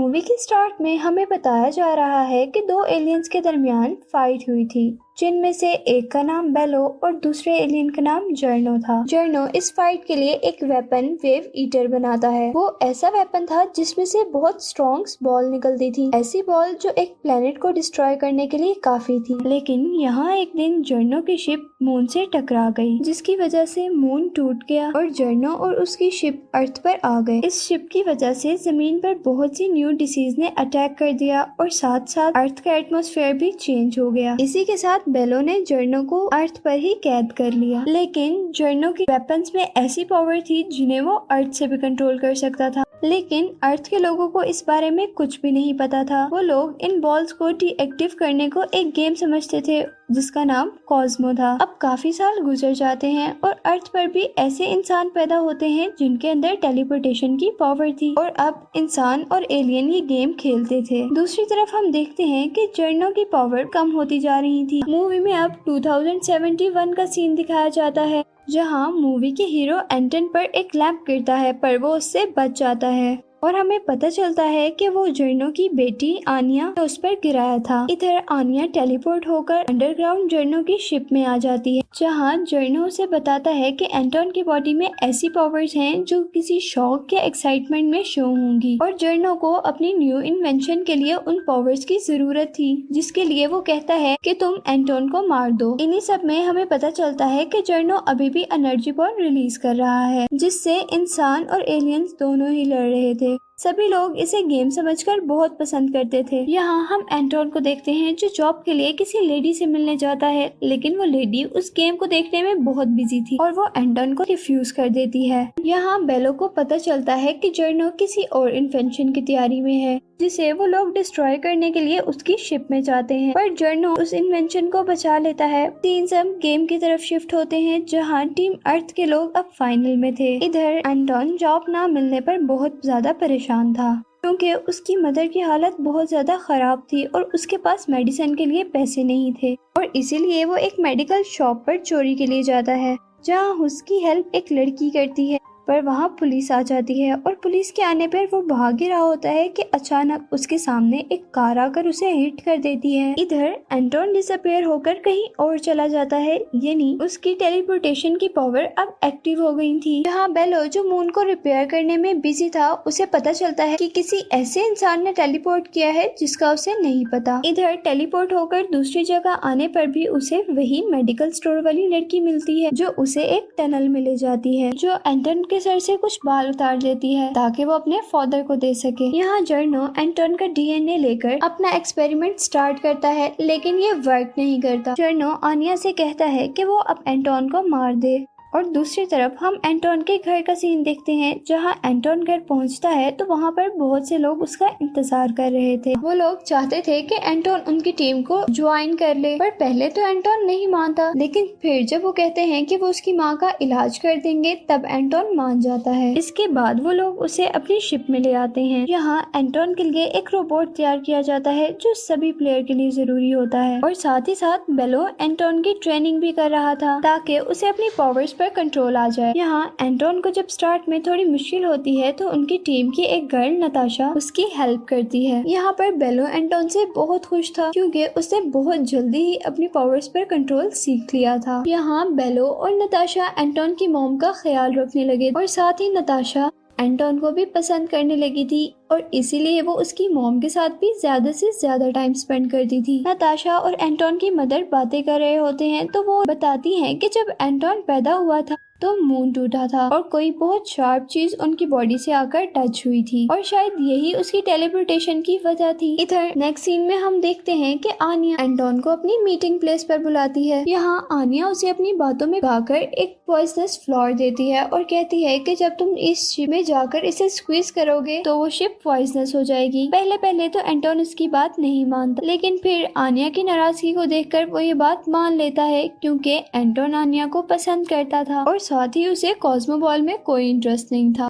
Movie के start में हमें बताया जा रहा है कि दो एलियंस के दरमियान फाइट हुई थी। जिनमें से एक का नाम बेलो और दूसरे एलियन का नाम जर्नो था। जर्नो इस फाइट के लिए एक वेपन वेव ईटर बनाता है। वो ऐसा वेपन था जिसमें से बहुत स्ट्रॉन्ग बॉल निकलती थी। ऐसी बॉल जो एक प्लेनेट को डिस्ट्रॉय करने के लिए काफ़ी थी। लेकिन यहाँ एक दिन जर्नो की शिप मून से टकरा गई, जिसकी वजह से मून टूट गया और जर्नो और उसकी शिप अर्थ पर आ गए। इस शिप की वजह से ज़मीन पर बहुत सी न्यू डिसीज ने अटैक कर दिया और साथ साथ अर्थ का एटमोसफेयर भी चेंज हो गया। इसी के साथ बेलो ने जर्नो को अर्थ पर ही कैद कर लिया। लेकिन जर्नो की वेपन्स में ऐसी पावर थी जिन्हें वो अर्थ से भी कंट्रोल कर सकता था। लेकिन अर्थ के लोगों को इस बारे में कुछ भी नहीं पता था। वो लोग इन बॉल्स को डीएक्टिव करने को एक गेम समझते थे, जिसका नाम कॉस्मो था। अब काफ़ी साल गुजर जाते हैं और अर्थ पर भी ऐसे इंसान पैदा होते हैं जिनके अंदर टेलीपोर्टेशन की पावर थी। और अब इंसान और एलियन ये गेम खेलते थे। दूसरी तरफ़ हम देखते हैं कि जर्नो की पावर कम होती जा रही थी। मूवी में अब 2071 का सीन दिखाया जाता है। जहाँ मूवी के हीरो एंटन पर एक लैंप गिरता है, पर वो उससे बच जाता है। और हमें पता चलता है कि वो जर्नो की बेटी आनिया ने उस पर गिराया था। इधर आनिया टेलीपोर्ट होकर अंडरग्राउंड जर्नो की शिप में आ जाती है, जहाँ जर्नो उसे बताता है कि एंटोन की बॉडी में ऐसी पावर्स हैं जो किसी शौक या एक्साइटमेंट में शो होंगी। और जर्नो को अपनी न्यू इन्वेंशन के लिए उन पावर्स की ज़रूरत थी, जिसके लिए वो कहता है कि तुम एंटोन को मार दो। इन्हीं सब में हमें पता चलता है कि जर्नो अभी भी एनर्जी बॉल रिलीज़ कर रहा है, जिससे इंसान और एलियंस दोनों ही लड़ रहे थे। で、सभी लोग इसे गेम समझकर बहुत पसंद करते थे। यहाँ हम एंटोन को देखते हैं जो जॉब के लिए किसी लेडी से मिलने जाता है, लेकिन वो लेडी उस गेम को देखने में बहुत बिज़ी थी और वो एंटोन को रिफ्यूज कर देती है। यहाँ बेलो को पता चलता है कि जर्नो किसी और इन्वेंशन की तैयारी में है, जिसे वो लोग डिस्ट्रॉय करने के लिए उसकी शिप में जाते हैं। पर जर्नो उस इन्वेंशन को बचा लेता है। तीन सब गेम की तरफ़ शिफ्ट होते हैं, जहाँ टीम अर्थ के लोग अब फाइनल में थे। इधर एंटोन जॉब ना मिलने पर बहुत ज़्यादा परेशान था, क्योंकि उसकी मदर की हालत बहुत ज़्यादा खराब थी और उसके पास मेडिसिन के लिए पैसे नहीं थे। और इसीलिए वो एक मेडिकल शॉप पर चोरी के लिए जाता है, जहाँ उसकी हेल्प एक लड़की करती है। पर वहाँ पुलिस आ जाती है और पुलिस के आने पर वो भाग ही रहा होता है कि अचानक उसके सामने एक कार आकर उसे हिट कर देती है। इधर एंटोन डिसअपेयर होकर कहीं और चला जाता है, यानी उसकी टेलीपोर्टेशन की पावर अब एक्टिव हो गई थी। जहाँ बेलो जो मून को रिपेयर करने में बिज़ी था, उसे पता चलता है कि किसी ऐसे इंसान ने टेलीपोर्ट किया है जिसका उसे नहीं पता। इधर टेलीपोर्ट होकर दूसरी जगह आने पर भी उसे वही मेडिकल स्टोर वाली लड़की मिलती है, जो उसे एक टनल में ले जाती है, जो एंटन के सर से कुछ बाल उतार लेती है ताकि वो अपने फादर को दे सके। यहाँ जर्नो एंटोन का डीएनए लेकर अपना एक्सपेरिमेंट स्टार्ट करता है, लेकिन ये वर्क नहीं करता। जर्नो आनिया से कहता है कि वो अब एंटोन को मार दे। और दूसरी तरफ़ हम एंटोन के घर का सीन देखते हैं, जहाँ एंटोन घर पहुँचता है तो वहाँ पर बहुत से लोग उसका इंतज़ार कर रहे थे। वो लोग चाहते थे कि एंटोन उनकी टीम को ज्वाइन कर ले, पर पहले तो एंटोन नहीं मानता। लेकिन फिर जब वो कहते हैं कि वो उसकी माँ का इलाज कर देंगे, तब एंटोन मान जाता है। इसके बाद वो लोग उसे अपनी शिप में ले आते हैं। यहाँ एंटोन के लिए एक रोबोट तैयार किया जाता है, जो सभी प्लेयर के लिए ज़रूरी होता है। और साथ ही साथ बेलो एंटोन की ट्रेनिंग भी कर रहा था, ताकि उसे अपनी पावर्स पर कंट्रोल आ जाए। यहाँ एंटोन को जब स्टार्ट में थोड़ी मुश्किल होती है तो उनकी टीम की एक गर्ल नताशा उसकी हेल्प करती है। यहाँ पर बेलो एंटोन से बहुत खुश था, क्योंकि उसने बहुत जल्दी ही अपनी पावर्स पर कंट्रोल सीख लिया था। यहाँ बेलो और नताशा एंटोन की मोम का ख्याल रखने लगे और साथ ही नताशा एंटोन को भी पसंद करने लगी थी। और इसीलिए वो उसकी मोम के साथ भी ज़्यादा से ज़्यादा टाइम स्पेंड करती थी। नताशा और एंटोन की मदर बातें कर रहे होते हैं तो वो बताती हैं कि जब एंटोन पैदा हुआ था तो मून टूटा था और कोई बहुत शार्प चीज़ उनकी बॉडी से आकर टच हुई थी। और शायद यही उसकी टेलीपोर्टेशन की वजह थी। इधर नेक्स्ट सीन में हम देखते हैं कि आनिया एंटोन को अपनी मीटिंग प्लेस पर बुलाती है। यहाँ आनिया उसे अपनी बातों में गाकर एक पॉइजनस फ्लोर देती है और कहती है कि जब तुम इस शिप में जाकर इसे स्क्वीज करोगे तो वो शिप पॉइजनस हो जाएगी। पहले पहले तो एंटोन उसकी बात नहीं मानता, लेकिन फिर आनिया की नाराज़गी को देखकर वो ये बात मान लेता है क्योंकि एंटोन आनिया को पसंद करता था और साथ ही उसे कॉस्मोबॉल में कोई इंटरेस्ट नहीं था।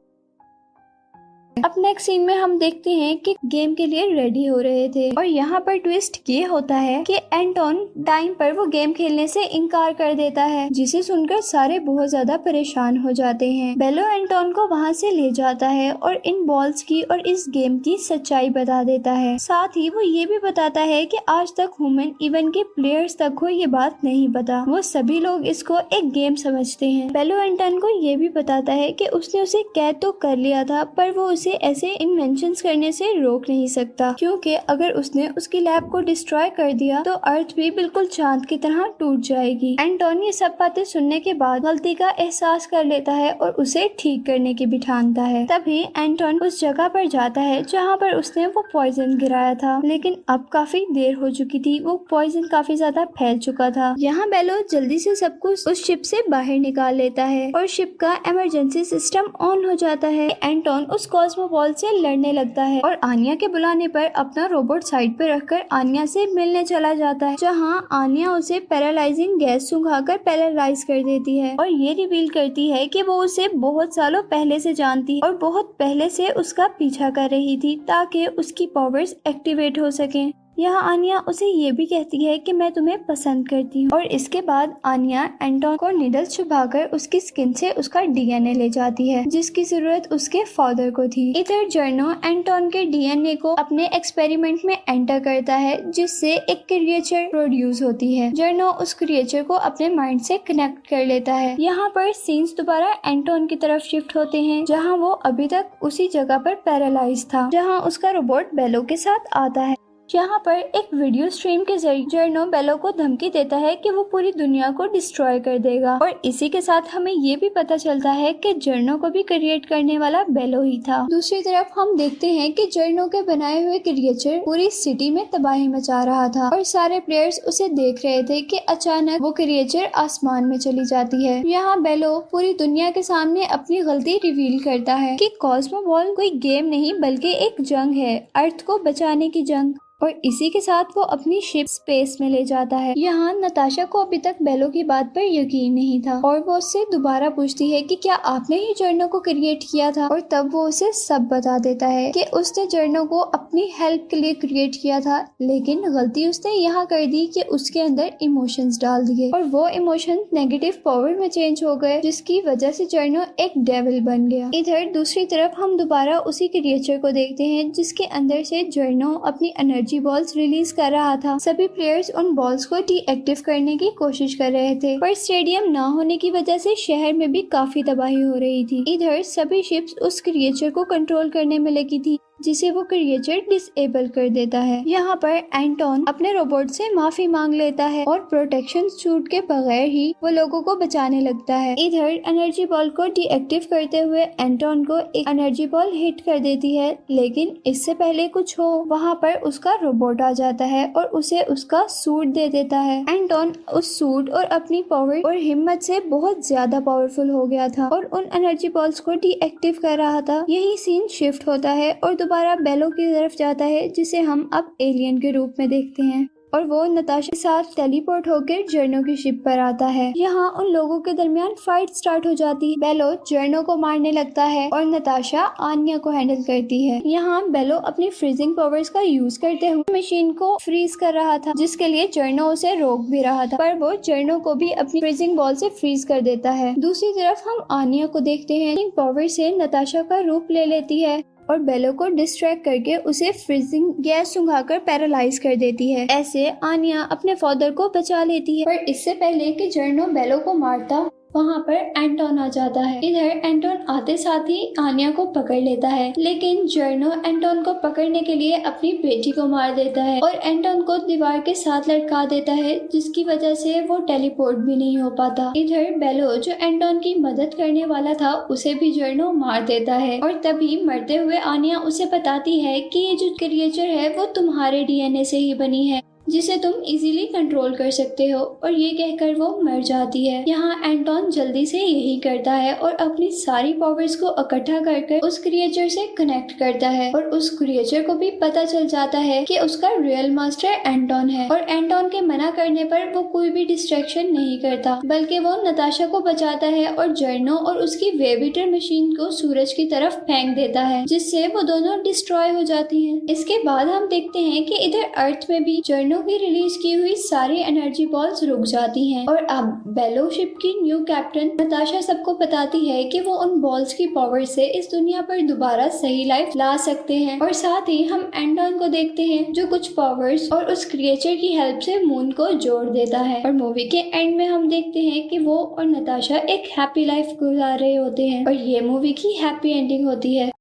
अब नेक्स्ट सीन में हम देखते हैं कि गेम के लिए रेडी हो रहे थे। और यहाँ पर ट्विस्ट ये होता है कि एंटोन टाइम पर वो गेम खेलने से इनकार कर देता है, जिसे सुनकर सारे बहुत ज़्यादा परेशान हो जाते हैं। बेलो एंटोन को वहाँ से ले जाता है और इन बॉल्स की और इस गेम की सच्चाई बता देता है। साथ ही वो ये भी बताता है कि आज तक ह्यूमन इवन के प्लेयर्स तक को ये बात नहीं पता। वो सभी लोग इसको एक गेम समझते हैं। बेलो एंटोन को ये भी बताता है कि उसने उसे कैद तो कर लिया था, पर वो उसे ऐसे इन्वेंशन करने से रोक नहीं सकता। क्योंकि अगर उसने उसकी लैब को डिस्ट्रॉय कर दिया तो अर्थ भी बिल्कुल चाँद की तरह टूट जाएगी। एंटोन ये सब बातें सुनने के बाद गलती का एहसास कर लेता है और उसे ठीक करने की भी ठानता है। तभी एंटोन उस जगह पर जाता है जहाँ पर उसने वो पॉइजन गिराया था। लेकिन अब काफ़ी देर हो चुकी थी, वो पॉइजन काफ़ी ज़्यादा फैल चुका था। यहाँ बेलो जल्दी से सब कुछ उस शिप से बाहर निकाल लेता है और शिप का इमरजेंसी सिस्टम ऑन हो जाता है। एंटोन उस कॉस्मोबॉल से लड़ने लगता है और आनिया के बुलाने पर अपना रोबोट साइड पर रखकर आनिया से मिलने चला जाता है, जहाँ आनिया उसे पैरालाइजिंग गैस सुखा कर पैरालाइज कर देती है और ये रिवील करती है की वो उसे बहुत सालों पहले से जानती और बहुत पहले से उसका पीछा कर रही थी ताकि उसकी पावर्स एक्टिवेट हो सके। यहाँ आनिया उसे ये भी कहती है कि मैं तुम्हें पसंद करती हूँ। और इसके बाद आनिया एंटोन को निडल छुपाकर उसकी स्किन से उसका डीएनए ले जाती है, जिसकी ज़रूरत उसके फादर को थी। इधर जर्नो एंटोन के डीएनए को अपने एक्सपेरिमेंट में एंटर करता है, जिससे एक क्रिएचर प्रोड्यूस होती है। जर्नो उस क्रिएचर को अपने माइंड से कनेक्ट कर लेता है। यहाँ पर सीन्स दोबारा एंटोन की तरफ़ शिफ्ट होते हैं, जहाँ वो अभी तक उसी जगह पर पैरालाइज था, जहाँ उसका रोबोट बेलो के साथ आता है। यहाँ पर एक वीडियो स्ट्रीम के ज़रिए जर्नो बेलो को धमकी देता है कि वो पूरी दुनिया को डिस्ट्रॉय कर देगा। और इसी के साथ हमें ये भी पता चलता है कि जर्नो को भी क्रिएट करने वाला बेलो ही था। दूसरी तरफ़ हम देखते हैं कि जर्नो के बनाए हुए क्रिएचर पूरी सिटी में तबाही मचा रहा था। और सारे प्लेयर्स उसे देख रहे थे कि अचानक वो क्रिएचर आसमान में चली जाती है। यहाँ बेलो पूरी दुनिया के सामने अपनी गलती रिवील करता है कि कॉस्मो बॉल कोई गेम नहीं, बल्कि एक जंग है अर्थ को बचाने की जंग। और इसी के साथ वो अपनी शिप स्पेस में ले जाता है। यहाँ नताशा को अभी तक बेलो की बात पर यकीन नहीं था और वो उससे दोबारा पूछती है कि क्या आपने ही जर्नो को क्रिएट किया था? और तब वो उसे सब बता देता है कि उसने जर्नो को अपनी हेल्प के लिए क्रिएट किया था, लेकिन गलती उसने यहाँ कर दी कि उसके अंदर इमोशंस डाल दिए। और वो इमोशन नेगेटिव पावर में चेंज हो गए, जिसकी वजह से जर्नो एक डेविल बन गया। इधर दूसरी तरफ़ हम दोबारा उसी क्रिएचर को देखते हैं, जिसके अंदर से जर्नो अपनी एनर्जी एनर्जी बॉल्स रिलीज़ कर रहा था। सभी प्लेयर्स उन बॉल्स को डीएक्टिव करने की कोशिश कर रहे थे। पर स्टेडियम न होने की वजह से शहर में भी काफ़ी तबाही हो रही थी। इधर सभी शिप्स उस क्रिएचर को कंट्रोल करने में लगी थी। जिसे वो क्रिएचर डिसेबल कर देता है। यहाँ पर एंटोन अपने रोबोट से माफ़ी मांग लेता है और प्रोटेक्शन सूट के बगैर ही वो लोगों को बचाने लगता है। इधर एनर्जी बॉल को डीएक्टिव करते हुए एंटोन को एक एनर्जी बॉल हिट कर देती है, लेकिन इससे पहले कुछ हो, वहाँ पर उसका रोबोट आ जाता है और उसे उसका सूट दे देता है। एंटोन उस सूट और अपनी पावर और हिम्मत से बहुत ज़्यादा पावरफुल हो गया था और उन एनर्जी बॉल्स को डीएक्टिव कर रहा था। यही सीन शिफ्ट होता है और दोबारा बेलो की तरफ़ जाता है, जिसे हम अब एलियन के रूप में देखते हैं। और वो नताशा के साथ टेलीपोर्ट होकर जर्नो की शिप पर आता है। यहाँ उन लोगों के दरमियान फाइट स्टार्ट हो जाती है। बेलो जर्नो को मारने लगता है और नताशा आन्या को हैंडल करती है। यहाँ बेलो अपनी फ्रीजिंग पावर्स का यूज़ करते हुए मशीन को फ्रीज कर रहा था, जिसके लिए जर्नो उसे रोक भी रहा था। पर वो जर्नो को भी अपनी फ्रीजिंग बॉल से फ्रीज कर देता है। दूसरी तरफ़ हम आनिया को देखते हैं पावर से नताशा का रूप ले लेती है। और बेलो को डिस्ट्रैक्ट करके उसे फ्रीजिंग गैस सुंघाकर पैरालाइज कर देती है। ऐसे आनिया अपने फादर को बचा लेती है। पर इससे पहले कि जर्नो बेलो को मारता वहाँ पर एंटोन आ जाता है। इधर एंटोन आते साथ ही आनिया को पकड़ लेता है, लेकिन जर्नो एंटोन को पकड़ने के लिए अपनी बेटी को मार देता है और एंटोन को दीवार के साथ लटका देता है, जिसकी वजह से वो टेलीपोर्ट भी नहीं हो पाता। इधर बेलो, जो एंटोन की मदद करने वाला था, उसे भी जर्नो मार देता है। और तभी मरते हुए आनिया उसे बताती है कि ये जो क्रिएचर है, वो तुम्हारे डीएनए से ही बनी है। जिसे तुम इजीली कंट्रोल कर सकते हो। और ये कहकर वो मर जाती है। यहाँ एंटोन जल्दी से यही करता है और अपनी सारी पावर्स को इकट्ठा कर उस क्रिएचर से कनेक्ट करता है। और उस क्रिएचर को भी पता चल जाता है कि उसका रियल मास्टर एंटोन है। और एंटोन के मना करने पर वो कोई भी डिस्ट्रेक्शन नहीं करता, बल्कि वो नताशा को बचाता है और जर्नो और उसकी वेबिटर मशीन को सूरज की तरफ़ फेंक देता है, जिससे वो दोनों डिस्ट्रॉय हो जाती हैं। इसके बाद हम देखते हैं कि इधर अर्थ में भी जर्नो की रिलीज़ की हुई सारी एनर्जी बॉल्स रुक जाती हैं। और अब बेलोशिप की न्यू कैप्टन नताशा सबको बताती है कि वो उन बॉल्स की पावर से इस दुनिया पर दोबारा सही लाइफ ला सकते हैं। और साथ ही हम एंडॉन को देखते हैं, जो कुछ पावर्स और उस क्रिएचर की हेल्प से मून को जोड़ देता है। और मूवी के एंड में हम देखते हैं कि वो और नताशा एक हैप्पी लाइफ गुजार रहे होते हैं। और ये मूवी की हैप्पी एंडिंग होती है।